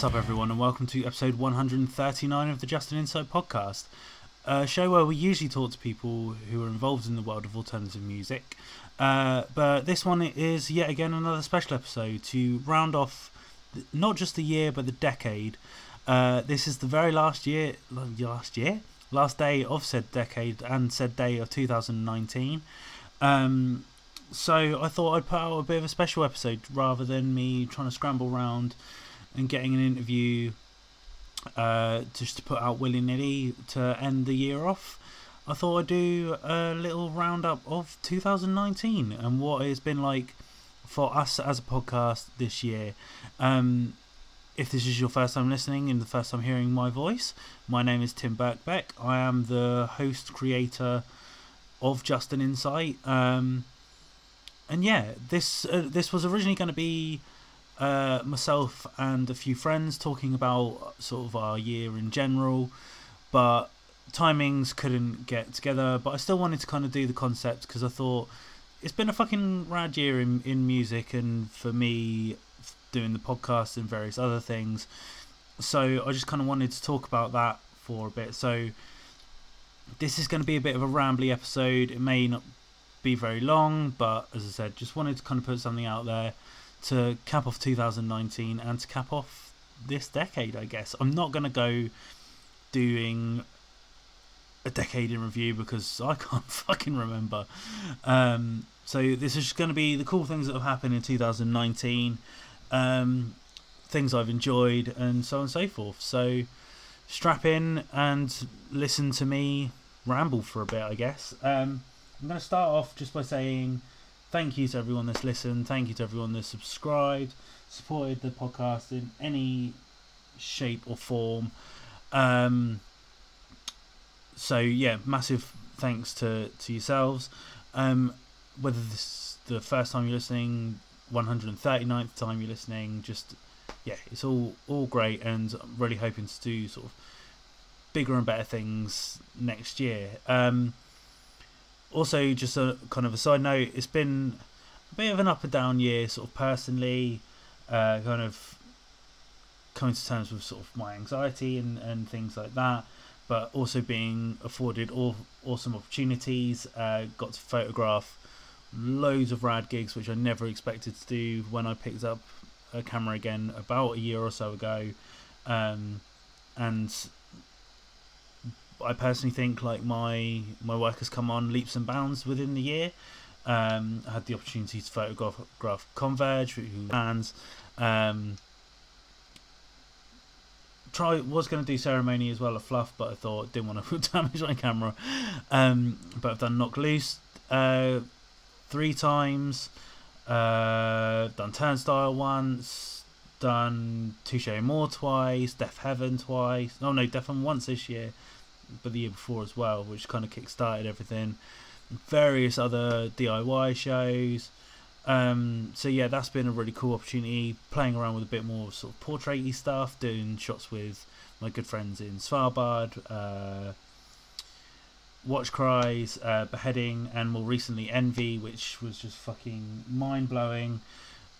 What's up, everyone, and welcome to episode 139 of the Just an Insight podcast, a show where we usually talk to people who are involved in the world of alternative music. Uh, but this one is yet again another special episode to round off not just the year but the decade. Uh, this is the very last year, last year, last day of said decade and said day of 2019. Um, so I thought I'd put out a bit of a special episode rather than me trying to scramble around and getting an interview uh, just to put out willy nilly to end the year off. I thought I'd do a little roundup of 2019 and what it's been like for us as a podcast this year. Um, if this is your first time listening and the first time hearing my voice, my name is Tim Birkbeck. I am the host creator of Just an Insight. Um, and yeah, this uh, this was originally going to be uh, myself and a few friends talking about sort of our year in general, but timings couldn't get together. But I still wanted to kind of do the concept because I thought it's been a fucking rad year in in music, and for me doing the podcast and various other things. So I just kind of wanted to talk about that for a bit. So this is going to be a bit of a rambly episode. It may not be very long, but as I said, just wanted to kind of put something out there to cap off 2019 and to cap off this decade, I guess. I'm not going to go doing a decade in review because I can't fucking remember. Um, so this is just going to be the cool things that have happened in 2019, um, things I've enjoyed, and so on and so forth. So strap in and listen to me ramble for a bit, I guess. Um, I'm going to start off just by saying thank you to everyone that's listened. Thank you to everyone that's subscribed, supported the podcast in any shape or form. Um, so yeah, massive thanks to to yourselves. Um, whether this is the first time you're listening, 139th time you're listening, just yeah, it's all all great, and I'm really hoping to do sort of bigger and better things next year. Um, also, just a kind of a side note, it's been a bit of an up and down year, sort of personally, uh, kind of coming to terms with sort of my anxiety and, and things like that, but also being afforded all awesome opportunities. Uh, got to photograph loads of rad gigs, which I never expected to do when I picked up a camera again about a year or so ago. Um, and I personally think like my my work has come on leaps and bounds within the year. Um, I had the opportunity to photograph Converge, bands. Um, try was going to do ceremony as well a fluff, but I thought didn't want to damage my camera. Um, but I've done Knocked Loose uh, three times. Uh, done Turnstile once. Done Touché Amoré twice. Deafheaven twice. Oh no, Deafheaven once this year but the year before as well, which kind of kick-started everything. Various other DIY shows. Um, so yeah, that's been a really cool opportunity. Playing around with a bit more sort of portraity stuff, doing shots with my good friends in Svalbard, uh, Watch Cries, uh, Beheading, and more recently Envy, which was just fucking mind blowing.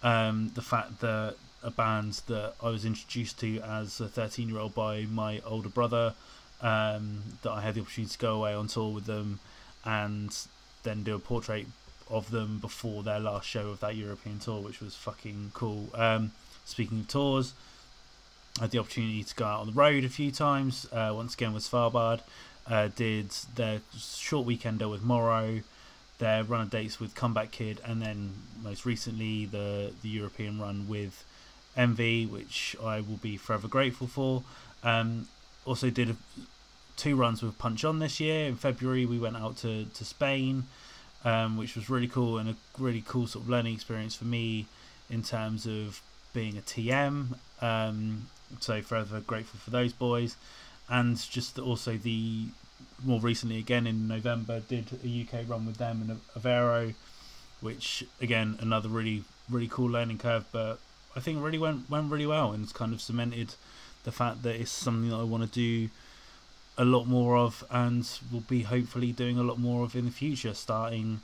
Um, the fact that a band that I was introduced to as a 13 year old by my older brother um, that I had the opportunity to go away on tour with them and then do a portrait of them before their last show of that European tour, which was fucking cool. Um, speaking of tours, I had the opportunity to go out on the road a few times. Uh, once again with Svalbard, uh, did their short weekender with Morrow, their run of dates with Comeback Kid, and then most recently the the European run with Envy, which I will be forever grateful for. Um, also did two runs with Punch On this year. In February, we went out to to Spain, um, which was really cool and a really cool sort of learning experience for me in terms of being a TM. Um, so forever grateful for those boys, and just also the more recently again in November did a UK run with them in Aveiro, which again another really really cool learning curve, but I think really went went really well and kind of cemented the fact that it's something that I want to do a lot more of and will be hopefully doing a lot more of in the future starting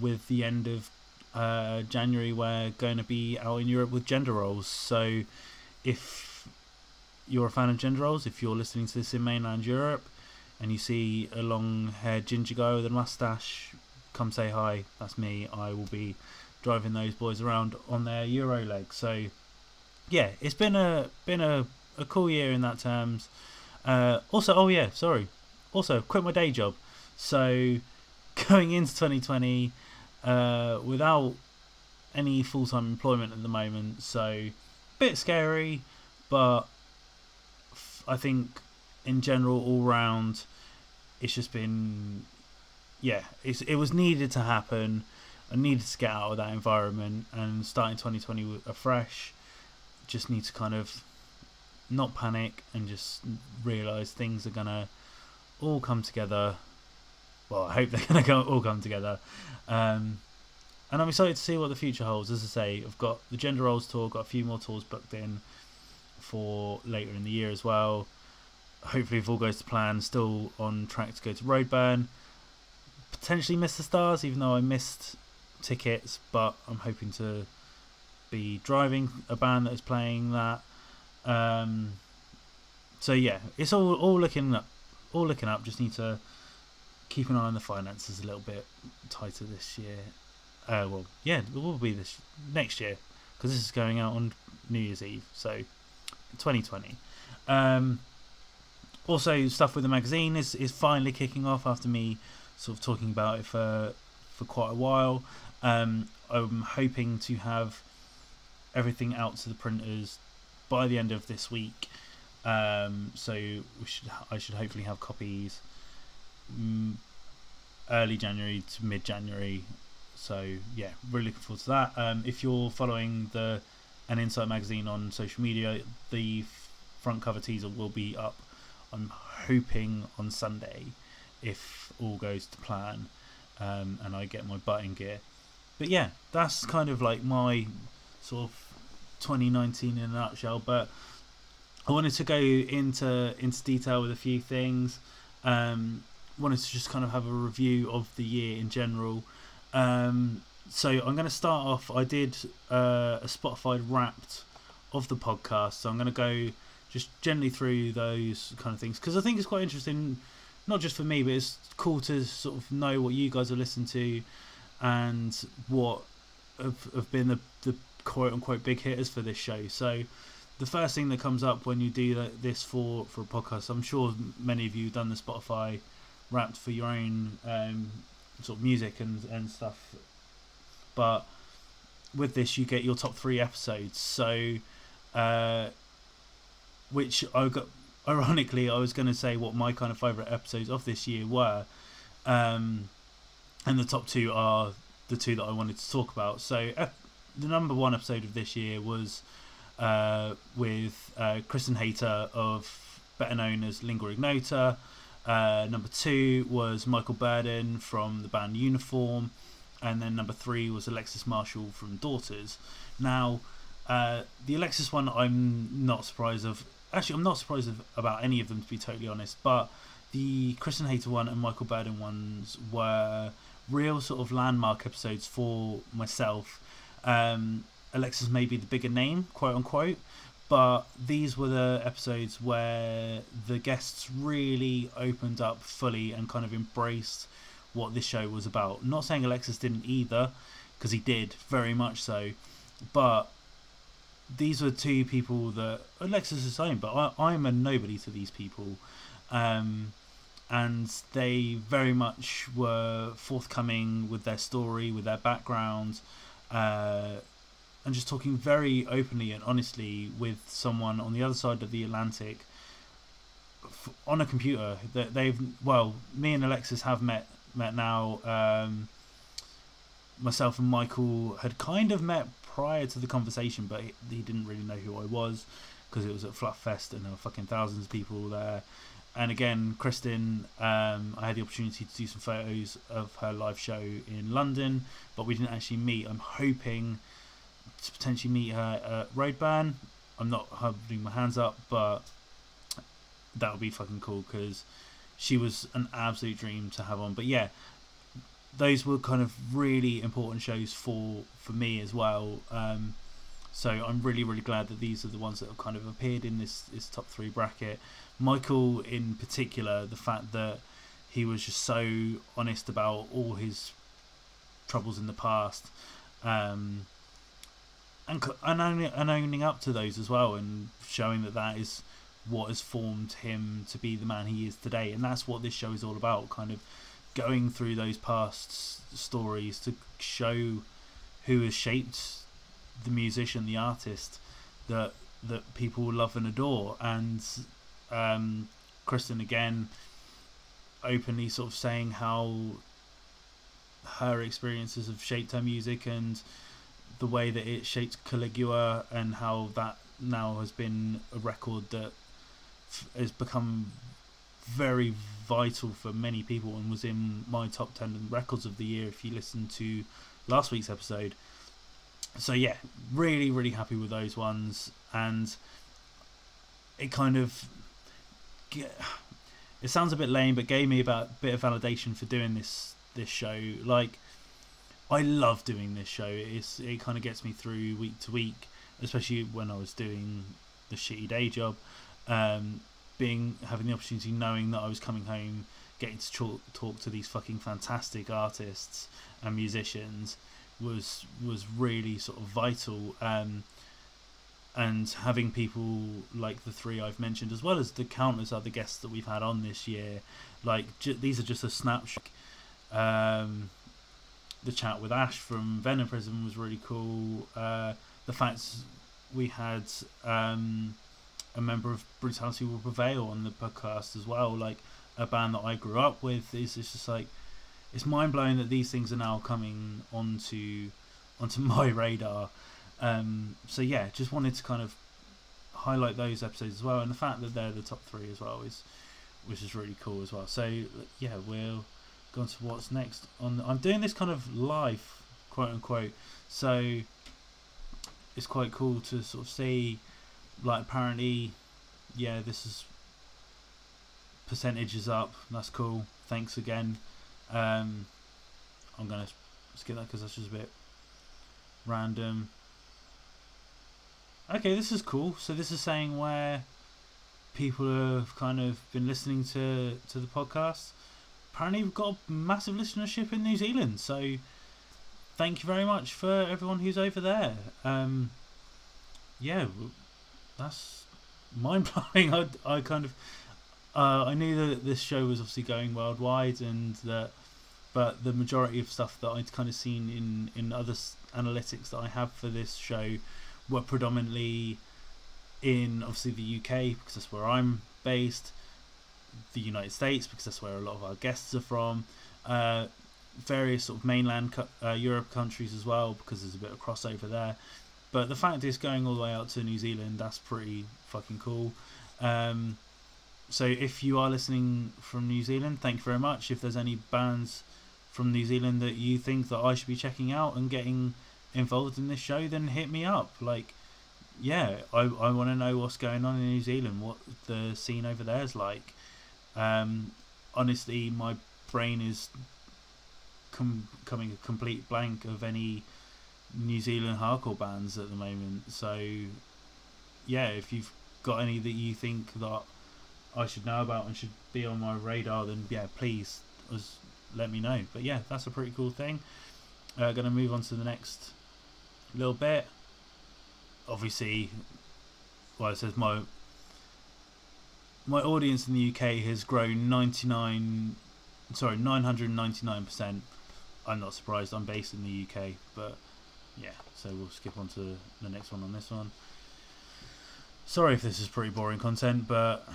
with the end of uh, January we're going to be out in Europe with gender roles so if you're a fan of gender roles, if you're listening to this in mainland Europe and you see a long haired ginger guy with a mustache, come say hi. That's me. I will be driving those boys around on their Euro leg. So yeah, it's been a been a, a cool year in that terms. Uh, also, oh yeah, sorry. Also, quit my day job. So going into 2020 uh, without any full time employment at the moment. So bit scary, but I think in general, all round, it's just been, yeah, it was needed to happen. I needed to get out of that environment and starting 2020 afresh. Just need to kind of not panic and just realize things are gonna all come together. Well, I hope they're gonna go, all come together. Um, and I'm excited to see what the future holds. As I say, I've got the Gender Roles tour, got a few more tours booked in for later in the year as well hopefully, if all goes to plan, still on track to go to Roadburn. Potentially miss the stars, even though I missed tickets, but I'm hoping to be driving a band that is playing that. Um, so yeah, it's all all looking up, all looking up. Just need to keep an eye on the finances a little bit tighter this year. Uh, well, yeah, it will be this next year because this is going out on New Year's Eve, so 2020. Um, also stuff with the magazine is, is finally kicking off after me sort of talking about it for for quite a while. Um, I'm hoping to have everything out to the printers by the end of this week. Um, so we should I should hopefully have copies mm, early January to mid January. So yeah, really looking forward to that. Um, if you're following the an Insight magazine on social media, the front cover teaser will be up I'm hoping on Sunday, if all goes to plan, um, and I get my butt in gear. But yeah, that's kind of like my sort of 2019 in a nutshell. But I wanted to go into into detail with a few things. Um, wanted to just kind of have a review of the year in general. Um, so I'm going to start off. I did uh, a Spotify Wrapped of the podcast, so I'm going to go just generally through those kind of things because I think it's quite interesting, not just for me, but it's cool to sort of know what you guys have listened to and what have, have been the, the quote unquote big hitters for this show. So the first thing that comes up when you do this for for a podcast, I'm sure many of you done the Spotify wrapped for your own um, sort of music and and stuff, but with this you get your top three episodes. So uh, which I got. Ironically, I was going to say what my kind of favorite episodes of this year were, um, and the top two are the two that I wanted to talk about. So, ep- the number one episode of this year was uh, with uh, Kristen Hayter of better known as Lingua Ignota. Uh, number two was Michael Berdan from the band Uniform, and then number three was Alexis Marshall from Daughters. Now, uh, the Alexis one, I'm not surprised of actually, I'm not surprised about any of them to be totally honest. But the Kristen Hayter one and Michael Berdan ones were real sort of landmark episodes for myself. Um, Alexis may be the bigger name, quote unquote, but these were the episodes where the guests really opened up fully and kind of embraced what this show was about. Not saying Alexis didn't either, because he did very much so, but these were two people that Alexis is saying, but I, I'm a nobody to these people. Um, and they very much were forthcoming with their story, with their background, uh, and just talking very openly and honestly with someone on the other side of the Atlantic on a computer. That they've well, me and Alexis have met met now. Um, myself and Michael had kind of met prior to the conversation, but he, he didn't really know who I was because it was at Fluff Fest and there were fucking thousands of people there. And again, Kristen, um, I had the opportunity to do some photos of her live show in London, but we didn't actually meet. I'm hoping to potentially meet her at Roadburn. I'm not holding my hands up, but that would be fucking cool because she was an absolute dream to have on. But yeah, those were kind of really important shows for for me as well. Um, So I'm really, really glad that these are the ones that have kind of appeared in this, this top three bracket. Michael, in particular, the fact that he was just so honest about all his troubles in the past, um, and and owning, and owning up to those as well, and showing that that is what has formed him to be the man he is today, and that's what this show is all about. Kind of going through those past stories to show who has shaped the musician, the artist that that people love and adore. And um, Kristen again openly sort of saying how her experiences have shaped her music and the way that it shaped Caligula and how that now has been a record that f- has become very vital for many people and was in my top 10 records of the year if you listen to last week's episode. So yeah, really, really happy with those ones, and it kind of it sounds a bit lame, but gave me about a bit of validation for doing this this show. Like, I love doing this show. It's it kind of gets me through week to week, especially when I was doing the shitty day job. Um, being having the opportunity, knowing that I was coming home, getting to talk, talk to these fucking fantastic artists and musicians was was really sort of vital. Um, and having people like the three I've mentioned, as well as the countless other guests that we've had on this year, like these are just a snapshot. Um, the chat with Ash from Venom Prison was really cool. Uh, the fact we had um, a member of Brutality Will Prevail on the podcast as well, like a band that I grew up with, is just like it's mind blowing that these things are now coming onto onto my radar. Um, so yeah, just wanted to kind of highlight those episodes as well, and the fact that they're the top three as well is which is really cool as well. So yeah, we'll go on to what's next. On I'm doing this kind of live, quote unquote. So it's quite cool to sort of see, like apparently, yeah, this is percentages up. That's cool. Thanks again. Um, I'm gonna skip that because that's just a bit random. Okay, this is cool. So this is saying where people have kind of been listening to to the podcast. Apparently, we've got a massive listenership in New Zealand. So thank you very much for everyone who's over there. Um, yeah, that's mind blowing. I I kind of uh, I knew that this show was obviously going worldwide, and that, but the majority of stuff that I'd kind of seen in in other analytics that I have for this show were predominantly in obviously the UK because that's where I'm based, the United States because that's where a lot of our guests are from, uh, various sort of mainland uh, Europe countries as well because there's a bit of crossover there. But the fact is, going all the way out to New Zealand, that's pretty fucking cool. Um, so if you are listening from New Zealand, thank you very much. If there's any bands from New Zealand that you think that I should be checking out and getting involved in this show, then hit me up. Like, yeah, I I want to know what's going on in New Zealand, what the scene over there is like. Um, honestly, my brain is com- coming a complete blank of any New Zealand hardcore bands at the moment. So, yeah, if you've got any that you think that I should know about and should be on my radar, then yeah, please let me know. But yeah, that's a pretty cool thing. Uh, going to move on to the next little bit. Obviously, well, it says my my audience in the UK has grown 99, sorry, 999 percent. I'm not surprised. I'm based in the UK, but yeah. So we'll skip on to the next one on this one. Sorry if this is pretty boring content, but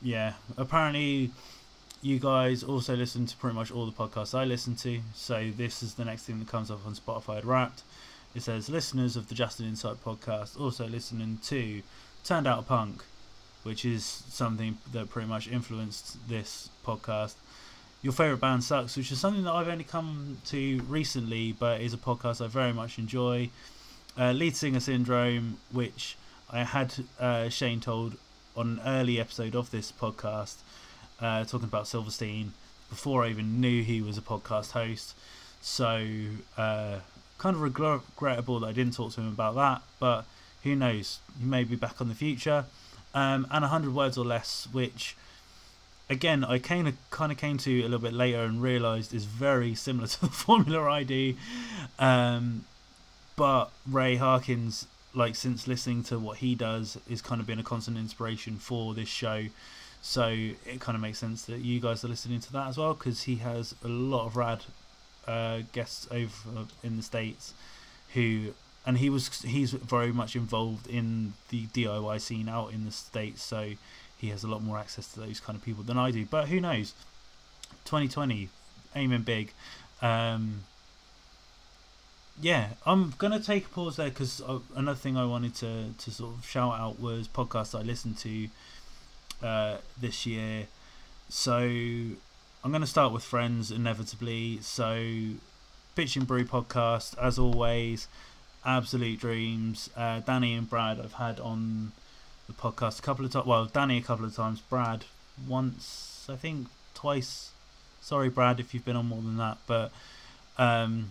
yeah, apparently you guys also listen to pretty much all the podcasts I listen to. So this is the next thing that comes up on Spotify Wrapped. It says listeners of the Just an Insight podcast also listening to Turned Out Punk, which is something that pretty much influenced this podcast. Your favorite band sucks, which is something that I've only come to recently, but is a podcast I very much enjoy. Uh, Lead Singer Syndrome, which I had uh, Shane Told on an early episode of this podcast, uh, talking about Silverstein before I even knew he was a podcast host. So, uh, kind of regrettable that I didn't talk to him about that, but who knows? He may be back on the future. Um, and 100 words or less, which again I kind of kind of came to a little bit later and realised is very similar to the Formula ID. Um, but Ray Harkins, like since listening to what he does, is kind of been a constant inspiration for this show. So it kind of makes sense that you guys are listening to that as well because he has a lot of rad uh, guests over in the states who and he was he's very much involved in the DIY scene out in the states so he has a lot more access to those kind of people than I do. But who knows? 2020 aiming big. Um, yeah I'm gonna take a pause there because uh, another thing I wanted to, to sort of shout out was podcasts I listened to uh, this year so I'm going to start with friends inevitably. So, Bitch and Brew podcast, as always, absolute dreams. Uh, Danny and Brad I've had on the podcast a couple of times. Well, Danny a couple of times, Brad once, I think twice. Sorry, Brad, if you've been on more than that, but um,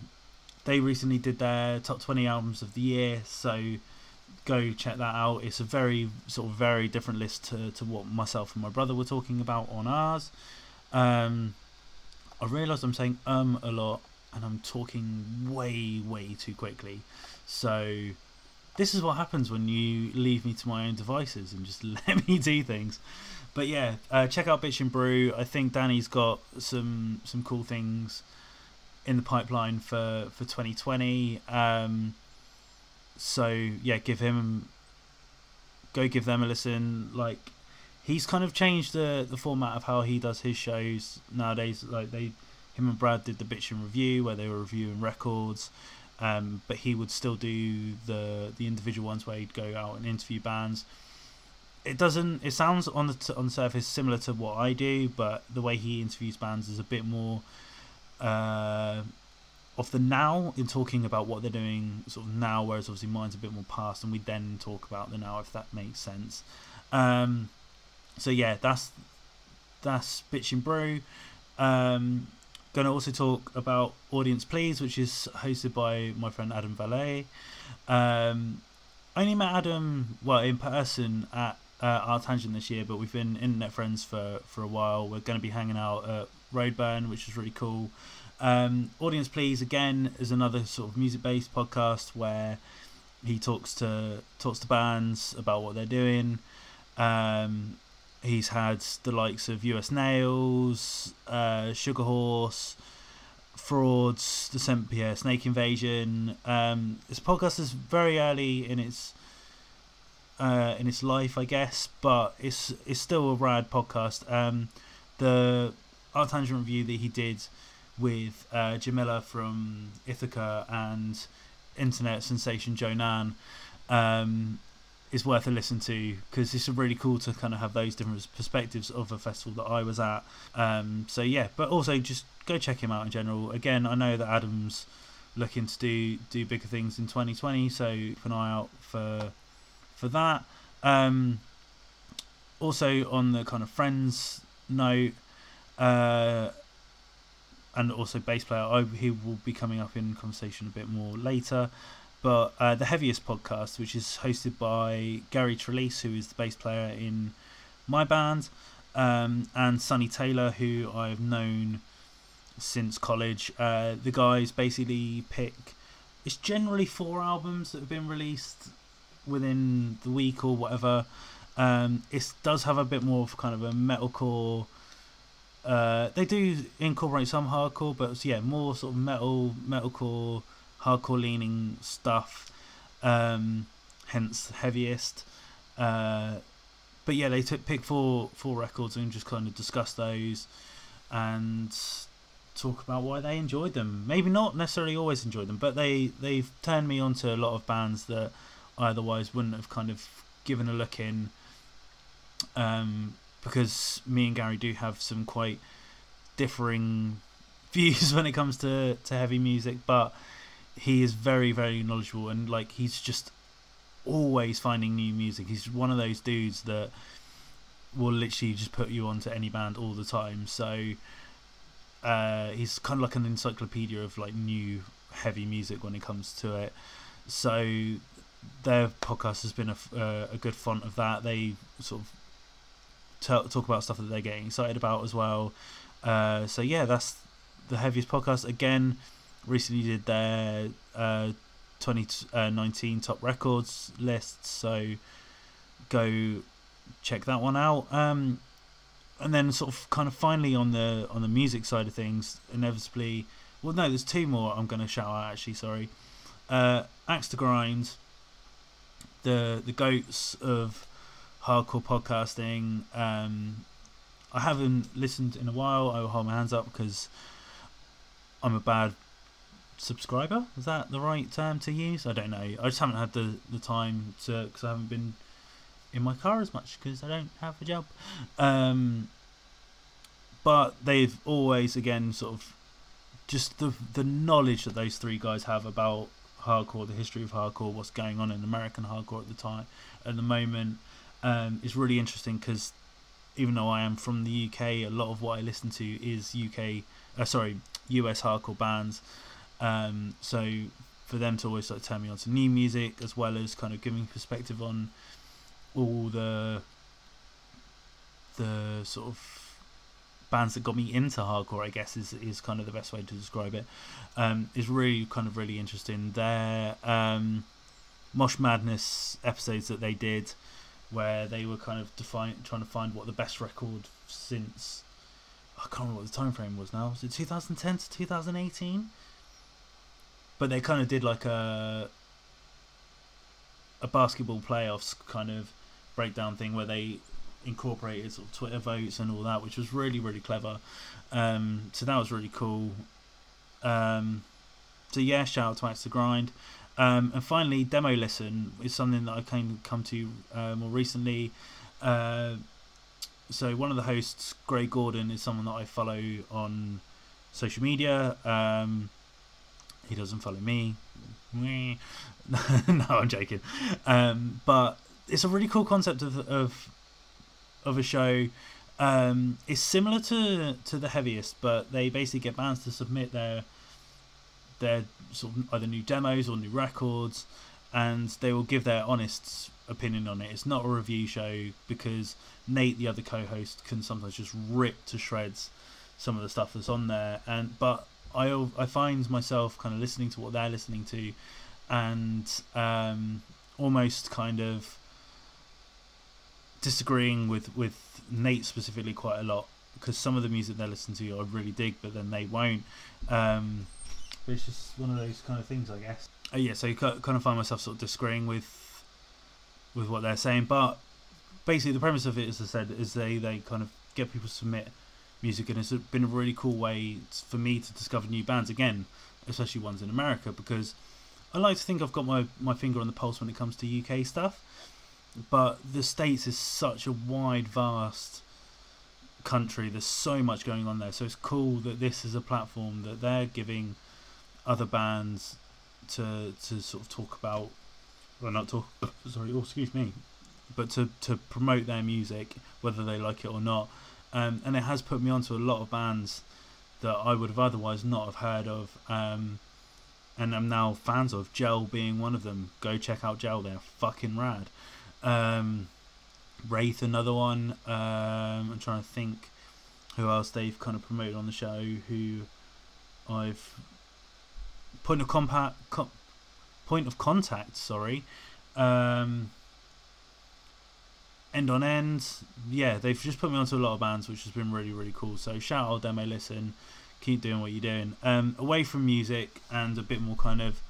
they recently did their top 20 albums of the year, so go check that out. It's a very sort of very different list to, to what myself and my brother were talking about on ours. Um, I realise I'm saying um a lot and I'm talking way, way too quickly. So this is what happens when you leave me to my own devices and just let me do things. But yeah, uh, check out Bitch and Brew. I think Danny's got some some cool things in the pipeline for for 2020. Um, so yeah, give him go give them a listen. Like he's kind of changed the the format of how he does his shows nowadays. Like they, him and Brad did the bitch and review where they were reviewing records, um, but he would still do the the individual ones where he'd go out and interview bands. It doesn't. It sounds on the on the surface similar to what I do, but the way he interviews bands is a bit more. Uh, of the now in talking about what they're doing sort of now whereas obviously mine's a bit more past and we then talk about the now if that makes sense um, so yeah, that's that's Bitch and Brew. Um, going to also talk about Audience Please, which is hosted by my friend Adam Valet. Um, I only met Adam well in person at uh, ArcTanGent this year, but we've been internet friends for for a while. We're going to be hanging out at Roadburn, which is really cool. Um, Audience Please again is another sort of music based podcast where he talks to talks to bands about what they're doing. Um, He's had the likes of US Nails, uh, Sugar Horse, Frauds, the St. Pierre Snake Invasion. Um, this podcast is very early in its uh, in its life, I guess, but it's it's still a rad podcast. Um, the ArcTanGent review that he did with uh, Djamila from Ithaca and internet sensation Jonan um, is worth a listen to because it's really cool to kind of have those different perspectives of a festival that I was at. Um, so yeah, but also just go check him out in general. Again, I know that Adam's looking to do do bigger things in 2020, so keep an eye out for for that. Um, also on the kind of friends note, uh, and also bass player, I, he will be coming up in conversation a bit more later but uh, the heaviest podcast, which is hosted by Gary Trelease, who is the bass player in my band, um, and Sonny Taylor, who I've known since college. Uh, the guys basically pick. It's generally four albums that have been released within the week or whatever. Um, it does have a bit more of kind of a metalcore. Uh, they do incorporate some hardcore, but yeah, more sort of metal, metalcore hardcore leaning stuff, um, hence heaviest. Uh, but yeah, they took pick four four records and just kind of discuss those and talk about why they enjoyed them. Maybe not necessarily always enjoyed them, but they they've turned me onto a lot of bands that I otherwise wouldn't have kind of given a look in. Um, because me and Gary do have some quite differing views when it comes to, to heavy music, but he is very very knowledgeable and like he's just always finding new music. He's one of those dudes that will literally just put you onto any band all the time. So uh, he's kind of like an encyclopedia of like new heavy music when it comes to it. So their podcast has been a, uh, a good font of that. They sort of t- talk about stuff that they're getting excited about as well. Uh, so yeah, that's the heaviest podcast. Again, recently did their uh, 2019 uh, top records list. So go check that one out. Um, and then sort of kind of finally on the on the music side of things, inevitably. Well, no, there's two more I'm going to shout out. Actually, sorry. Uh, Axe to Grind, the the goats of hardcore podcasting. Um, I haven't listened in a while. I will hold my hands up because I'm a bad subscriber. Is that the right term to use? I don't know. I just haven't had the the time to because I haven't been in my car as much because I don't have a job. Um, but they've always, again, sort of just the the knowledge that those three guys have about hardcore, the history of hardcore, what's going on in American hardcore at the time, at the moment, um, is really interesting because even though I am from the UK, a lot of what I listen to is UK, uh, sorry, US hardcore bands. Um, so for them to always like turn me on to new music as well as kind of giving perspective on all the the sort of bands that got me into hardcore, I guess is is kind of the best way to describe it. Um, is really kind of really interesting. Their um, Mosh Madness episodes that they did, where they were kind of define, trying to find what the best record since I can't remember what the time frame was now. Was it 2010 to 2018? But they kind of did like a a basketball playoffs kind of breakdown thing where they incorporated sort of Twitter votes and all that, which was really really clever. Um, so that was really cool. Um, so yeah, shout out to Axe to Grind. Um, and finally, demo listen is something that I came come to uh, more recently. Uh, so one of the hosts, Gray Gordon, is someone that I follow on social media. Um, he doesn't follow me. no, I'm joking. Um, but it's a really cool concept of of of a show. Um, it's similar to to the heaviest, but they basically get bands to submit their their sort of either new demos or new records, and they will give their honest opinion on it. It's not a review show because Nate, the other co-host, can sometimes just rip to shreds some of the stuff that's on there. And but I I find myself kind of listening to what they're listening to, and um, almost kind of disagreeing with with Nate specifically quite a lot because some of the music they listen to I really dig, but then they won't. Um, but it's just one of those kind of things, I guess. Uh, yeah, so you kind of find myself sort of disagreeing with with what they're saying, but basically the premise of it, as I said, is they they kind of get people to submit music, and it's been a really cool way for me to discover new bands again, especially ones in America, because I like to think I've got my my finger on the pulse when it comes to UK stuff but the states is such a wide, vast country. There's so much going on there, so it's cool that this is a platform that they're giving other bands to to sort of talk about. Well, not talk. Sorry, oh, excuse me, but to to promote their music, whether they like it or not. Um, and it has put me onto a lot of bands that I would have otherwise not have heard of. Um, and I'm now fans of Gel being one of them. Go check out Gel; they're fucking rad. Um, Wraith, another one. Um, I'm trying to think who else they've kind of promoted on the show. Who I've point of compact, co- point of contact. Sorry. Um, end on end. Yeah, they've just put me onto a lot of bands, which has been really really cool. So shout out demo listen. Keep doing what you're doing. Um, away from music and a bit more kind of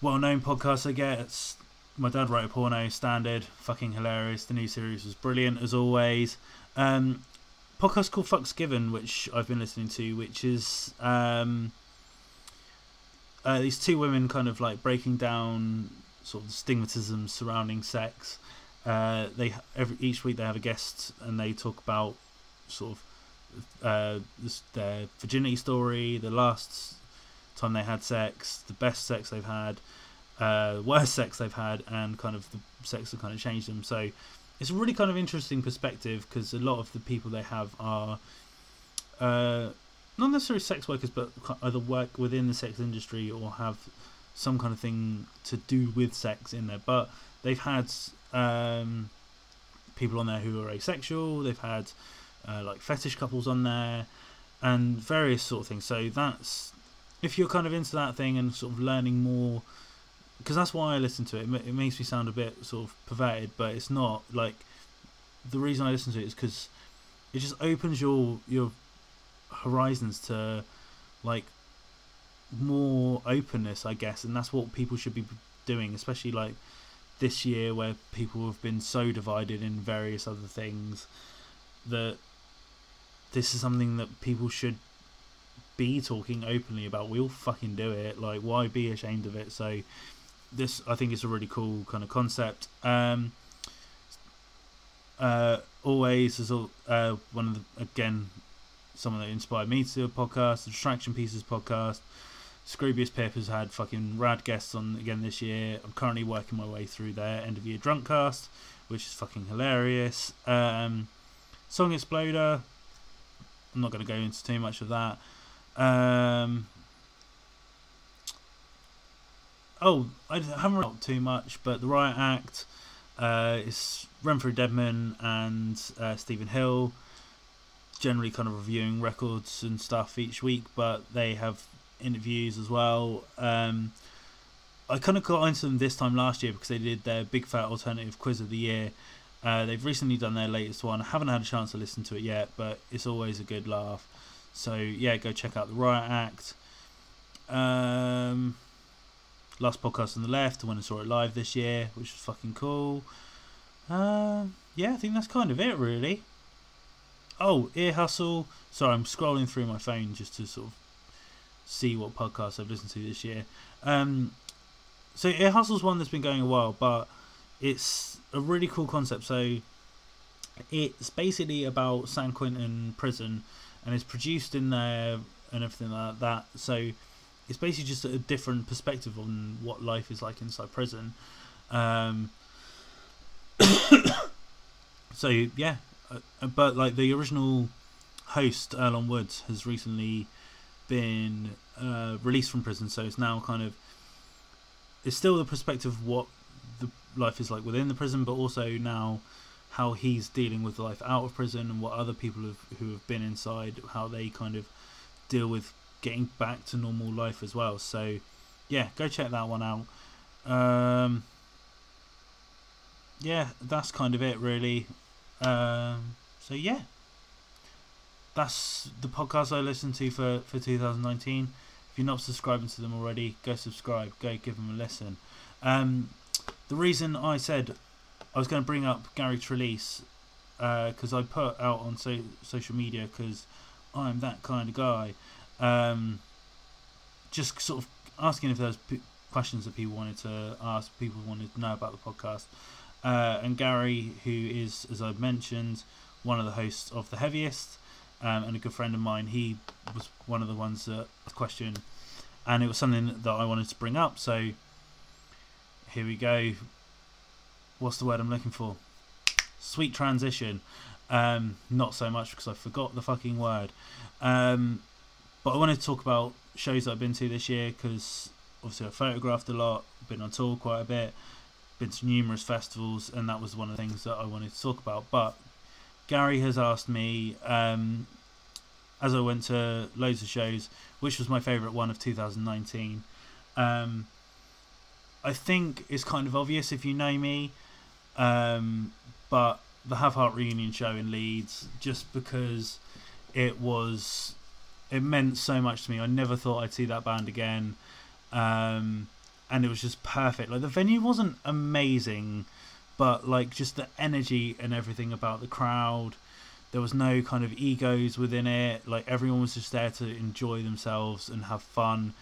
well-known podcasts, I guess my dad wrote a porno standard fucking hilarious the new series was brilliant as always um podcast called fucks given which i've been listening to which is um uh, these two women kind of like breaking down sort of stigmatism surrounding sex uh, they every each week they have a guest and they talk about sort of uh, this, their virginity story the last time they had sex the best sex they've had uh, worst sex they've had and kind of the sex that kind of changed them. So it's a really kind of interesting perspective because a lot of the people they have are uh, not necessarily sex workers, but either work within the sex industry or have some kind of thing to do with sex in there. But they've had um, people on there who are asexual. They've had uh, like fetish couples on there, and various sort of things. So that's if you're kind of into that thing and sort of learning more, because that's why I listen to it. It makes me sound a bit sort of perverted, but it's not. Like the reason I listen to it is because it just opens your your horizons to like more openness, I guess, and that's what people should be doing, especially like this year where people have been so divided in various other things that this is something that people should be talking openly about. We all fucking do it. Like, why be ashamed of it? So, this I think is a really cool kind of concept. Um, uh, always is uh, one of the again someone that inspired me to do a podcast, the Distraction Pieces podcast. Scroobius Pip has had fucking rad guests on again this year. I'm currently working my way through their end of year drunk cast, which is fucking hilarious. Um, Song Exploder. I'm not going to go into too much of that. Um, oh, I haven't read too much, but the Riot Act uh, is Remfry Dedman and uh, Stephen Hill generally kind of reviewing records and stuff each week, but they have interviews as well. Um, I kind of got into them this time last year because they did their Big Fat Alternative Quiz of the Year. Uh, they've recently done their latest one. I haven't had a chance to listen to it yet, but it's always a good laugh. So yeah, go check out the Riot Act. Um, last podcast on the left, I went and saw it live this year, which was fucking cool. Uh, yeah, I think that's kind of it, really. Oh, Ear Hustle. Sorry, I'm scrolling through my phone just to sort of see what podcasts I've listened to this year. Um, so Ear Hustle's one that's been going a while, but it's a really cool concept. So it's basically about San Quentin prison, and it's produced in there and everything like that. So it's basically just a different perspective on what life is like inside prison. Um, so yeah, uh, but like the original host Earlonne Woods has recently been uh, released from prison, so it's now kind of it's still the perspective of what the life is like within the prison, but also now how he's dealing with life out of prison and what other people have, who have been inside how they kind of deal with getting back to normal life as well. So yeah, go check that one out. Um, yeah, that's kind of it really. Um, so yeah, that's the podcast I listened to for for 2019. If you're not subscribing to them already, go subscribe. Go give them a listen. Um, the reason I said I was going to bring up Gary Trelease because uh, I put out on so, social media because I'm that kind of guy. Um, just sort of asking if there's p- questions that people wanted to ask, people wanted to know about the podcast. Uh, and Gary, who is, as I've mentioned, one of the hosts of The Heaviest um, and a good friend of mine, he was one of the ones that questioned, and it was something that I wanted to bring up. So here we go. What's the word I'm looking for? Sweet transition. Um, not so much because I forgot the fucking word. Um, but I wanted to talk about shows that I've been to this year because obviously I photographed a lot, been on tour quite a bit, been to numerous festivals, and that was one of the things that I wanted to talk about. But Gary has asked me, um, as I went to loads of shows, which was my favourite one of 2019. Um, I think it's kind of obvious if you know me, um, but the Have Heart reunion show in Leeds, just because it was, it meant so much to me. I never thought I'd see that band again. Um, and it was just perfect. Like the venue wasn't amazing, but like just the energy and everything about the crowd. There was no kind of egos within it. Like everyone was just there to enjoy themselves and have fun.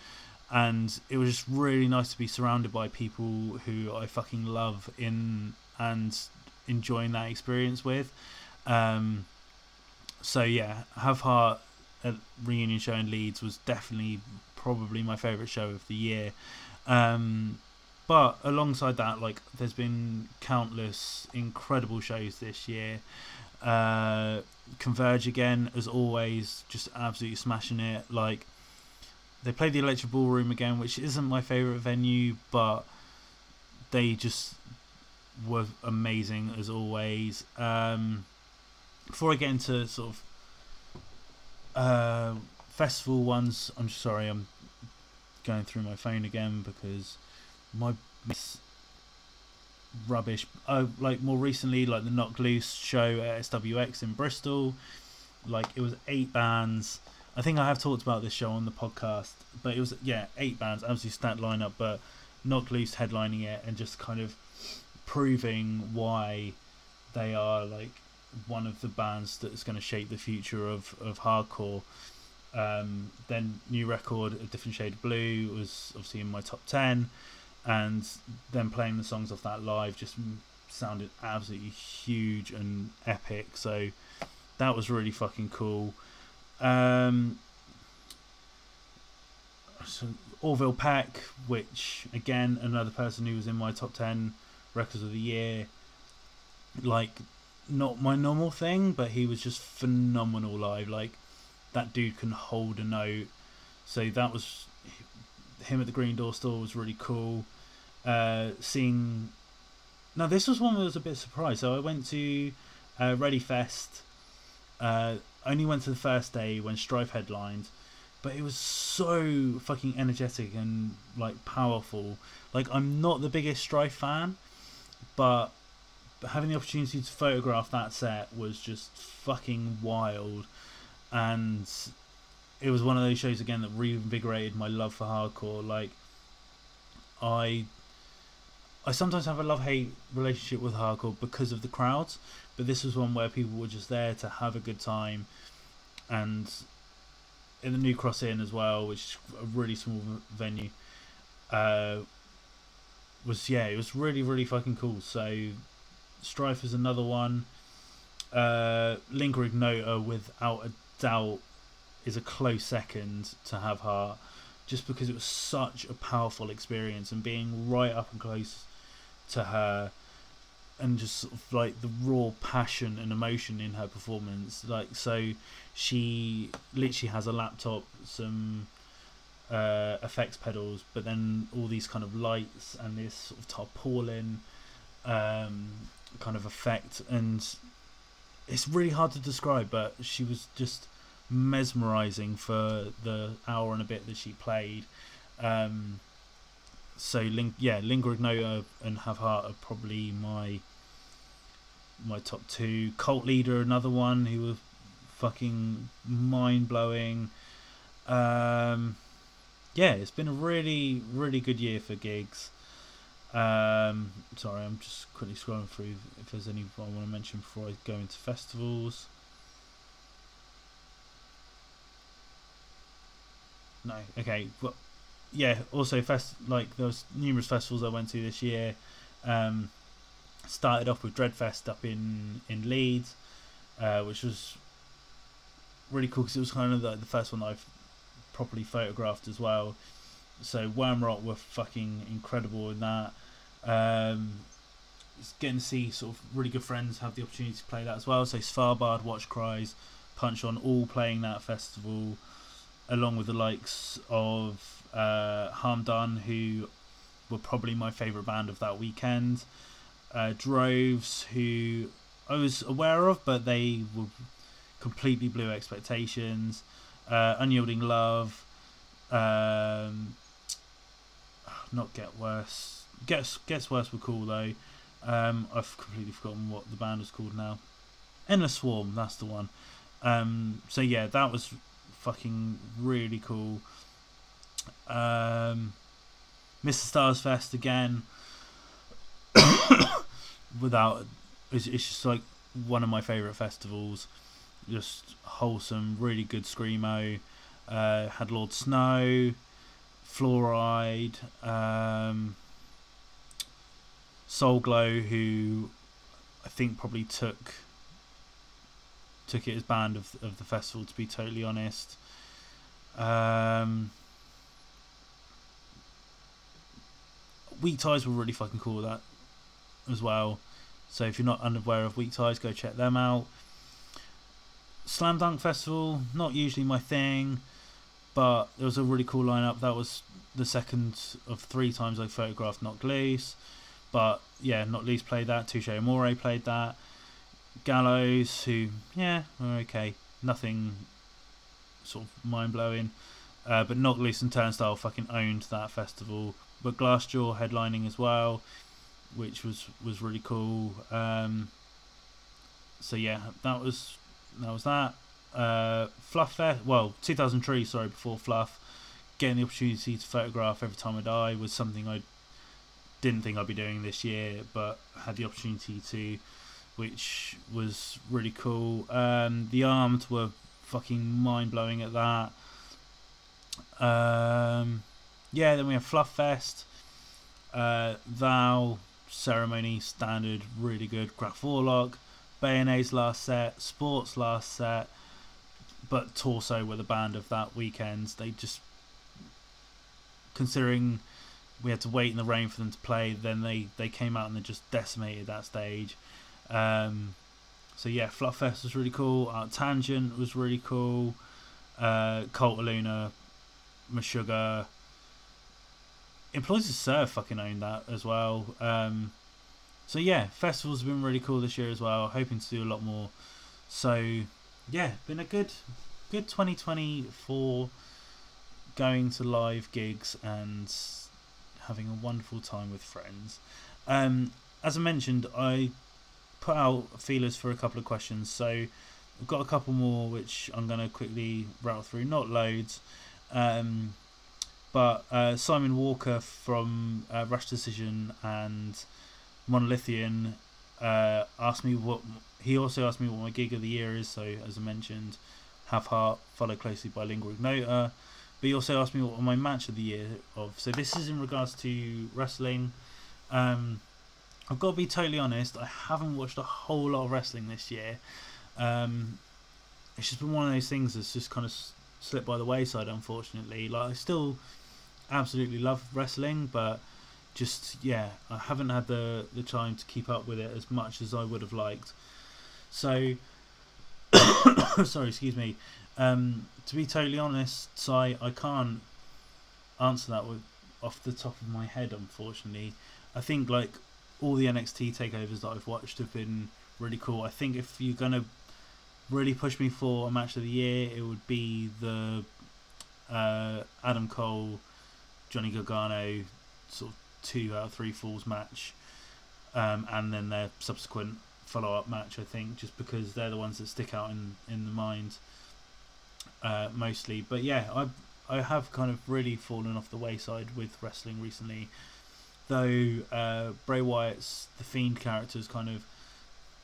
And it was just really nice to be surrounded by people who I fucking love in and enjoying that experience with. Um, so yeah, Have Heart at reunion show in Leeds was definitely probably my favourite show of the year. Um, but alongside that, like there's been countless incredible shows this year. Uh, Converge again, as always, just absolutely smashing it. Like they played the Electric Ballroom again, which isn't my favorite venue, but they just were amazing as always. Um, before I get into sort of uh, festival ones, I'm sorry, I'm going through my phone again because my rubbish. Oh, like more recently, like the Knocked Loose show at SWX in Bristol. Like it was eight bands. I think I have talked about this show on the podcast, but it was yeah eight bands, absolutely stat lineup. But Knocked Loose headlining it and just kind of proving why they are like one of the bands that's going to shape the future of of hardcore. Um, then new record, a different shade of blue, was obviously in my top ten and then playing the songs off that live just sounded absolutely huge and epic. So that was really fucking cool. Um, so Orville Peck, which again another person who was in my top ten records of the year. Like not my normal thing, but he was just phenomenal live. Like that dude can hold a note. So that was him at the Green Door store was really cool uh, seeing. Now this was one that was a bit surprised. So I went to uh, Ready Fest. Uh, only went to the first day when Strife headlined, but it was so fucking energetic and like powerful. Like I'm not the biggest Strife fan, but having the opportunity to photograph that set was just fucking wild, and it was one of those shows again that reinvigorated my love for hardcore. Like I I sometimes have a love hate relationship with hardcore because of the crowds, but this was one where people were just there to have a good time, and in the New Cross Inn as well, which is a really small venue, uh, was yeah, it was really really fucking cool. So, Strife is another one. Uh, Lingua Ignota, without a doubt, is a close second to have heart, just because it was such a powerful experience and being right up and close to her and just sort of like the raw passion and emotion in her performance. Like so she literally has a laptop some uh, effects pedals but then all these kind of lights and this sort of tarpaulin um, kind of effect. And it's really hard to describe but she was just mesmerizing for the hour and a bit that she played um, so Ling- yeah, Lingua Ignota and Have Heart are probably my my top two. Cult Leader, another one who was fucking mind blowing. Um, yeah, it's been a really really good year for gigs. Um, sorry, I'm just quickly scrolling through if there's any I want to mention before I go into festivals. No, okay. Well, yeah, also fest like there was numerous festivals I went to this year. Um, started off with Dreadfest up in in Leeds, uh, which was really cool because it was kind of the, the first one I've properly photographed as well. So Wormrot were fucking incredible in that. Um, getting to see sort of really good friends have the opportunity to play that as well. So Svalbard, Watch Cries, Punch On, all playing that festival, along with the likes of uh, Harm Done, who were probably my favourite band of that weekend. Uh, Droves, who I was aware of, but they were completely blew expectations. Uh, Unyielding Love, um, not Get Worse. Gets Gets Worse were cool though. Um, I've completely forgotten what the band was called now. Endless Swarm, that's the one. Um, so yeah, that was fucking really cool. Um, Mr. Stars Fest again. without, it's, it's just like one of my favourite festivals. Just wholesome, really good screamo. Uh, had Lord Snow, Fluoride, um, Soul Glo, who I think probably took took it as band of of the festival. To be totally honest, um, Weak Ties were really fucking cool with that as well. So if you're not unaware of Weak Ties, go check them out. Slam Dunk Festival, not usually my thing, but there was a really cool lineup. That was the second of three times I photographed Knocked Loose. But yeah, Knocked Loose played that. Touché Amoré played that. Gallows, who, yeah, okay. Nothing sort of mind blowing. Uh, but Knocked Loose and Turnstile fucking owned that festival. But Glassjaw headlining as well, which was was really cool. Um, so yeah, that was that was that. Uh, Fluff there, well, 2000trees, sorry, before Fluff. Getting the opportunity to photograph every time I die was something I didn't think I'd be doing this year, but had the opportunity to, which was really cool. Um, the Armed were fucking mind blowing at that. Um, yeah, then we have Fluff Fest, uh, Thou ceremony standard, really good. Graf Orlok, Bayonet's last set, Sports last set, but Torso were the band of that weekend. They just considering we had to wait in the rain for them to play. Then they, they came out and they just decimated that stage. Um, so yeah, Fluff Fest was really cool. Uh, Tangent was really cool. Uh, Cult of Luna, Meshuggah. Employed to Serve fucking owned that as well. Um, so yeah, festivals have been really cool this year as well. Hoping to do a lot more. So yeah, been a good good 2024 going to live gigs and having a wonderful time with friends. Um, as I mentioned, I put out feelers for a couple of questions, so I've got a couple more which I'm going to quickly route through. Not loads, um, but uh, Simon Walker from uh, Rash Decision and Monolithian uh, asked me what he also asked me what my gig of the year is. So as I mentioned, Have Heart, followed closely by Lingua Ignota. But he also asked me what my match of the year of. So this is in regards to wrestling. Um, I've got to be totally honest. I haven't watched a whole lot of wrestling this year. Um, it's just been one of those things that's just kind of slipped by the wayside, unfortunately. Like I still absolutely love wrestling, but just yeah, I haven't had the the time to keep up with it as much as I would have liked. So, sorry, excuse me. Um, to be totally honest, Si, I can't answer that with off the top of my head. Unfortunately, I think like all the NXT takeovers that I've watched have been really cool. I think if you're gonna really push me for a match of the year, it would be the uh, Adam Cole, Johnny Gargano sort of two out of three falls match, um, and then their subsequent follow up match. I think just because they're the ones that stick out in in the mind uh, mostly. But yeah, I I have kind of really fallen off the wayside with wrestling recently. Though uh, Bray Wyatt's the Fiend character has kind of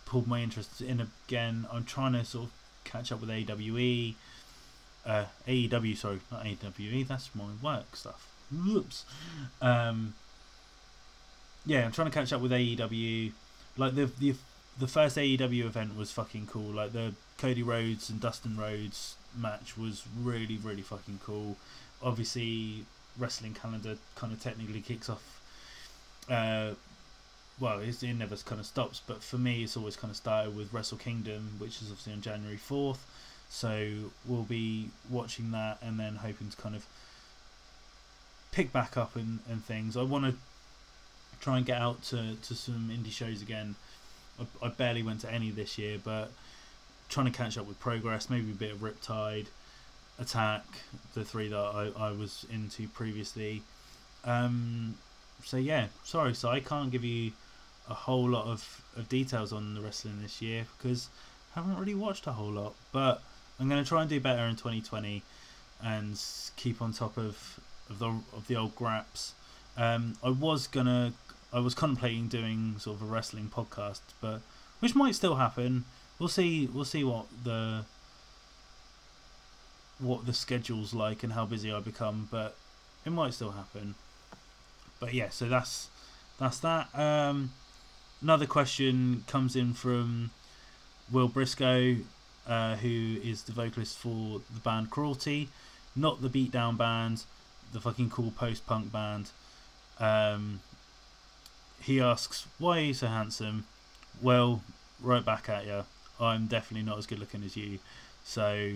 pulled my interest in again. I'm trying to sort of catch up with AWE, uh, AEW. Sorry, not AWE. That's my work stuff. Whoops. Um, yeah, I'm trying to catch up with AEW. Like the the the first AEW event was fucking cool. Like the Cody Rhodes and Dustin Rhodes match was really really fucking cool. Obviously, wrestling calendar kind of technically kicks off. Uh, well, it never kind of stops, but for me, it's always kind of started with Wrestle Kingdom, which is obviously on January fourth. So we'll be watching that and then hoping to kind of pick back up and, and things. I want to try and get out to, to some indie shows again. I, I barely went to any this year, but trying to catch up with progress, maybe a bit of Riptide, Attack, the three that I, I was into previously. Um, so yeah, sorry, so I can't give you a whole lot of, of details on the wrestling this year because I haven't really watched a whole lot. But I'm going to try and do better in 2020 and keep on top of of the of the old graps. Um, I was gonna, I was contemplating doing sort of a wrestling podcast, but which might still happen we'll see. We'll see what the what the schedule's like and how busy I become, but it might still happen. But yeah, so that's that's that. Um, another question comes in from Will Briscoe, uh, who is the vocalist for the band Cruelty, not the beatdown band, the fucking cool post punk band. Um, he asks, "Why are you so handsome?" Well, right back at you. I'm definitely not as good looking as you. So,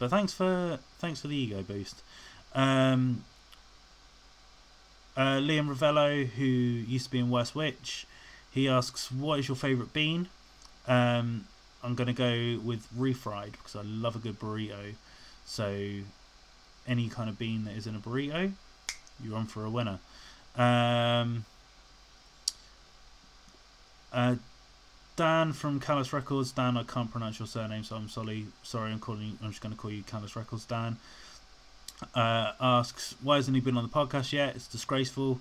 but thanks for thanks for the ego boost. Um, uh, Liam Ravello, who used to be in Worst Witch, he asks, "What is your favourite bean?" Um, I'm gonna go with refried because I love a good burrito. So, any kind of bean that is in a burrito, you're on for a winner. Um, uh, Dan from Callous Records. Dan, I can't pronounce your surname, so I'm sorry. Sorry, I'm calling. I'm just going to call you Callous Records. Dan uh, asks, "Why hasn't he been on the podcast yet? It's disgraceful.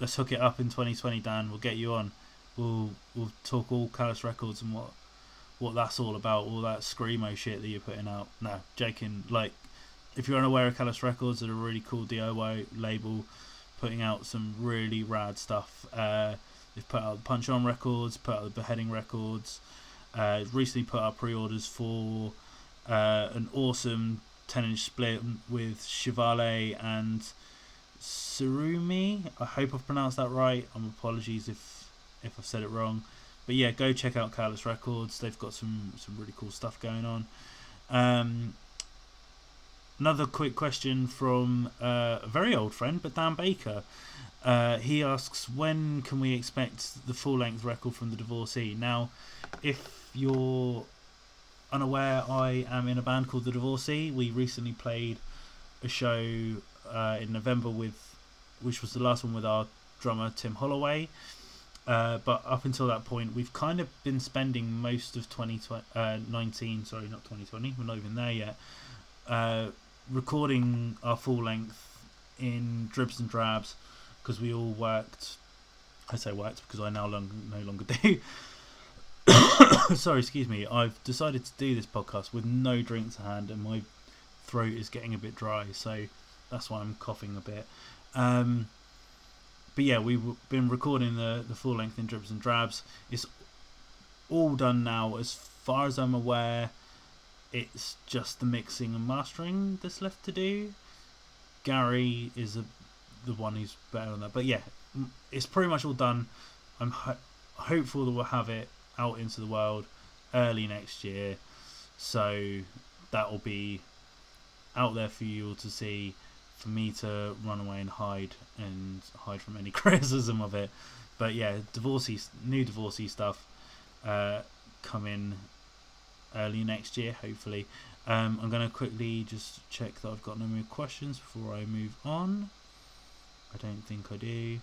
Let's hook it up in 2020, Dan. We'll get you on. We'll we'll talk all Callous Records and what what that's all about. All that screamo shit that you're putting out. No, joking. Like, if you're unaware of Callous Records, they're a really cool DIY label, putting out some really rad stuff. Uh, They've put out the Punch On records, put out the Beheading records. Uh, recently put out pre-orders for uh, an awesome 10-inch split with Chevale and Surumi. I hope I've pronounced that right. I'm apologies if if I've said it wrong. But yeah, go check out Callous Records. They've got some some really cool stuff going on. Um, another quick question from uh, a very old friend, but Dan Baker. Uh, he asks, when can we expect the full length record from the divorcee? Now, if you're unaware, I am in a band called the Divorcee. We recently played a show uh, in November with, which was the last one with our drummer Tim Holloway. Uh, but up until that point, we've kind of been spending most of 2019, uh, sorry, not 2020, we're not even there yet, uh, recording our full length in dribs and drabs because we all worked. I say worked because I now long, no longer do. Sorry, excuse me. I've decided to do this podcast with no drink to hand, and my throat is getting a bit dry, so that's why I'm coughing a bit. Um, but yeah, we've been recording the the full length in dribs and drabs. It's all done now, as far as I'm aware. It's just the mixing and mastering that's left to do. Gary is a the one who's better on that. But yeah, it's pretty much all done. I'm ho- hopeful that we'll have it out into the world early next year, so that will be out there for you all to see. For me to run away and hide and hide from any criticism of it, but yeah, divorcee, new divorcee stuff uh, coming early next year, hopefully. Um, I'm going to quickly just check that I've got no more questions before I move on. I don't think I do.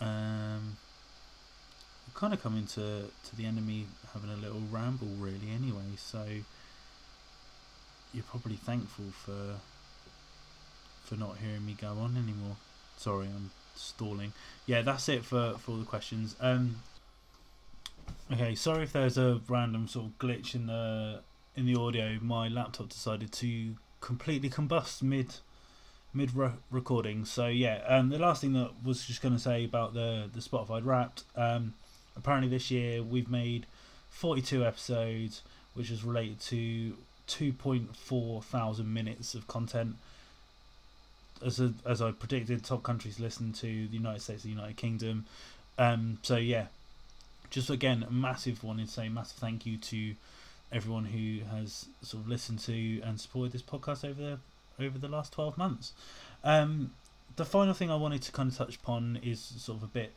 Um, kind of coming to, to the end of me having a little ramble, really, anyway, so you're probably thankful for for not hearing me go on anymore. Sorry, I'm stalling. Yeah, that's it for, for the questions. Um, okay, sorry if there's a random sort of glitch in the in the audio. My laptop decided to completely combust mid mid recording. So yeah, um, the last thing that was just going to say about the the Spotify Wrapped. Um, apparently this year we've made 42 episodes, which is related to 2.4 thousand minutes of content. As a, as I predicted, top countries listen to the United States, the United Kingdom. Um, so yeah, just again a massive one to say massive thank you to everyone who has sort of listened to and supported this podcast over the over the last 12 months. Um, the final thing I wanted to kind of touch upon is sort of a bit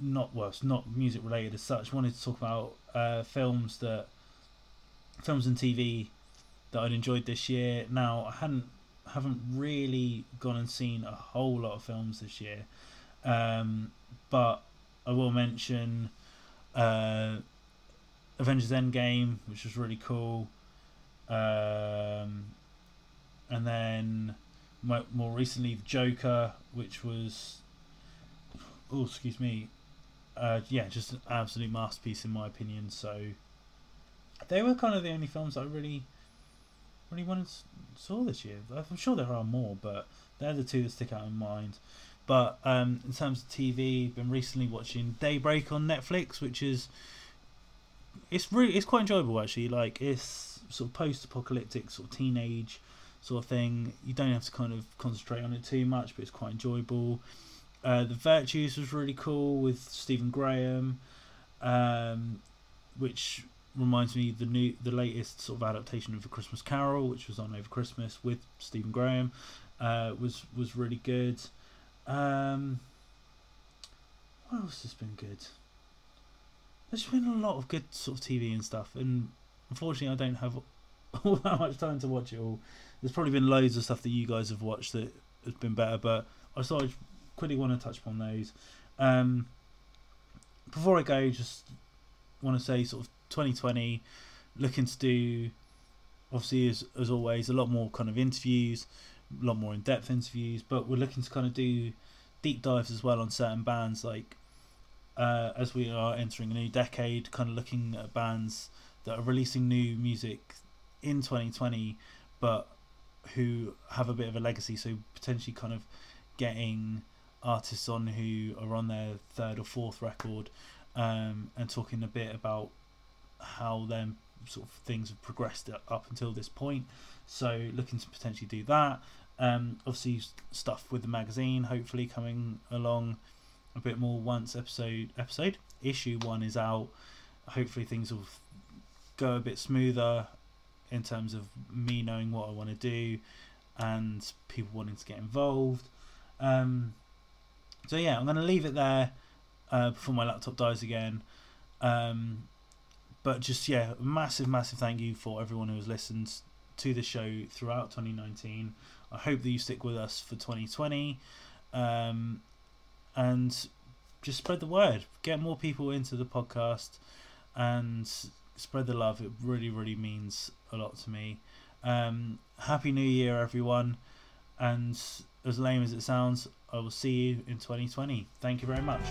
not well, it's not music related as such. Wanted to talk about uh, films that films and TV that I'd enjoyed this year. Now I hadn't haven't really gone and seen a whole lot of films this year, um, but I will mention uh, Avengers Endgame, which was really cool. Um, and then more recently the Joker, which was oh excuse me, uh, yeah, just an absolute masterpiece in my opinion. So they were kind of the only films I really really wanted saw this year. I'm sure there are more, but they're the two that stick out in mind. But um, in terms of TV, been recently watching Daybreak on Netflix, which is it's really it's quite enjoyable actually. Like it's sort of post-apocalyptic, sort of teenage sort of thing. You don't have to kind of concentrate on it too much, but it's quite enjoyable. Uh, the Virtues was really cool with Stephen Graham, um, which reminds me the new the latest sort of adaptation of the Christmas Carol, which was on over Christmas with Stephen Graham, uh, was was really good. Um, what else has been good? There's been a lot of good sort of TV and stuff, and unfortunately, I don't have all that much time to watch it all. There's probably been loads of stuff that you guys have watched that has been better, but I thought I'd quickly want to touch upon those. Um, before I go, just want to say sort of 2020, looking to do obviously as as always a lot more kind of interviews, a lot more in depth interviews, but we're looking to kind of do deep dives as well on certain bands like uh, as we are entering a new decade, kind of looking at bands that are releasing new music in 2020, but who have a bit of a legacy. So potentially, kind of getting artists on who are on their third or fourth record, um, and talking a bit about how them sort of things have progressed up until this point. So looking to potentially do that. Um, obviously stuff with the magazine, hopefully coming along a bit more once episode episode issue one is out. Hopefully things will go a bit smoother in terms of me knowing what I want to do and people wanting to get involved. Um, so yeah, I'm going to leave it there uh, before my laptop dies again. Um, but just yeah, massive, massive thank you for everyone who has listened to the show throughout 2019. I hope that you stick with us for 2020. Um, and just spread the word. Get more people into the podcast and spread the love. It really, really means a lot to me. Um, Happy New Year, everyone. And as lame as it sounds, I will see you in 2020. Thank you very much.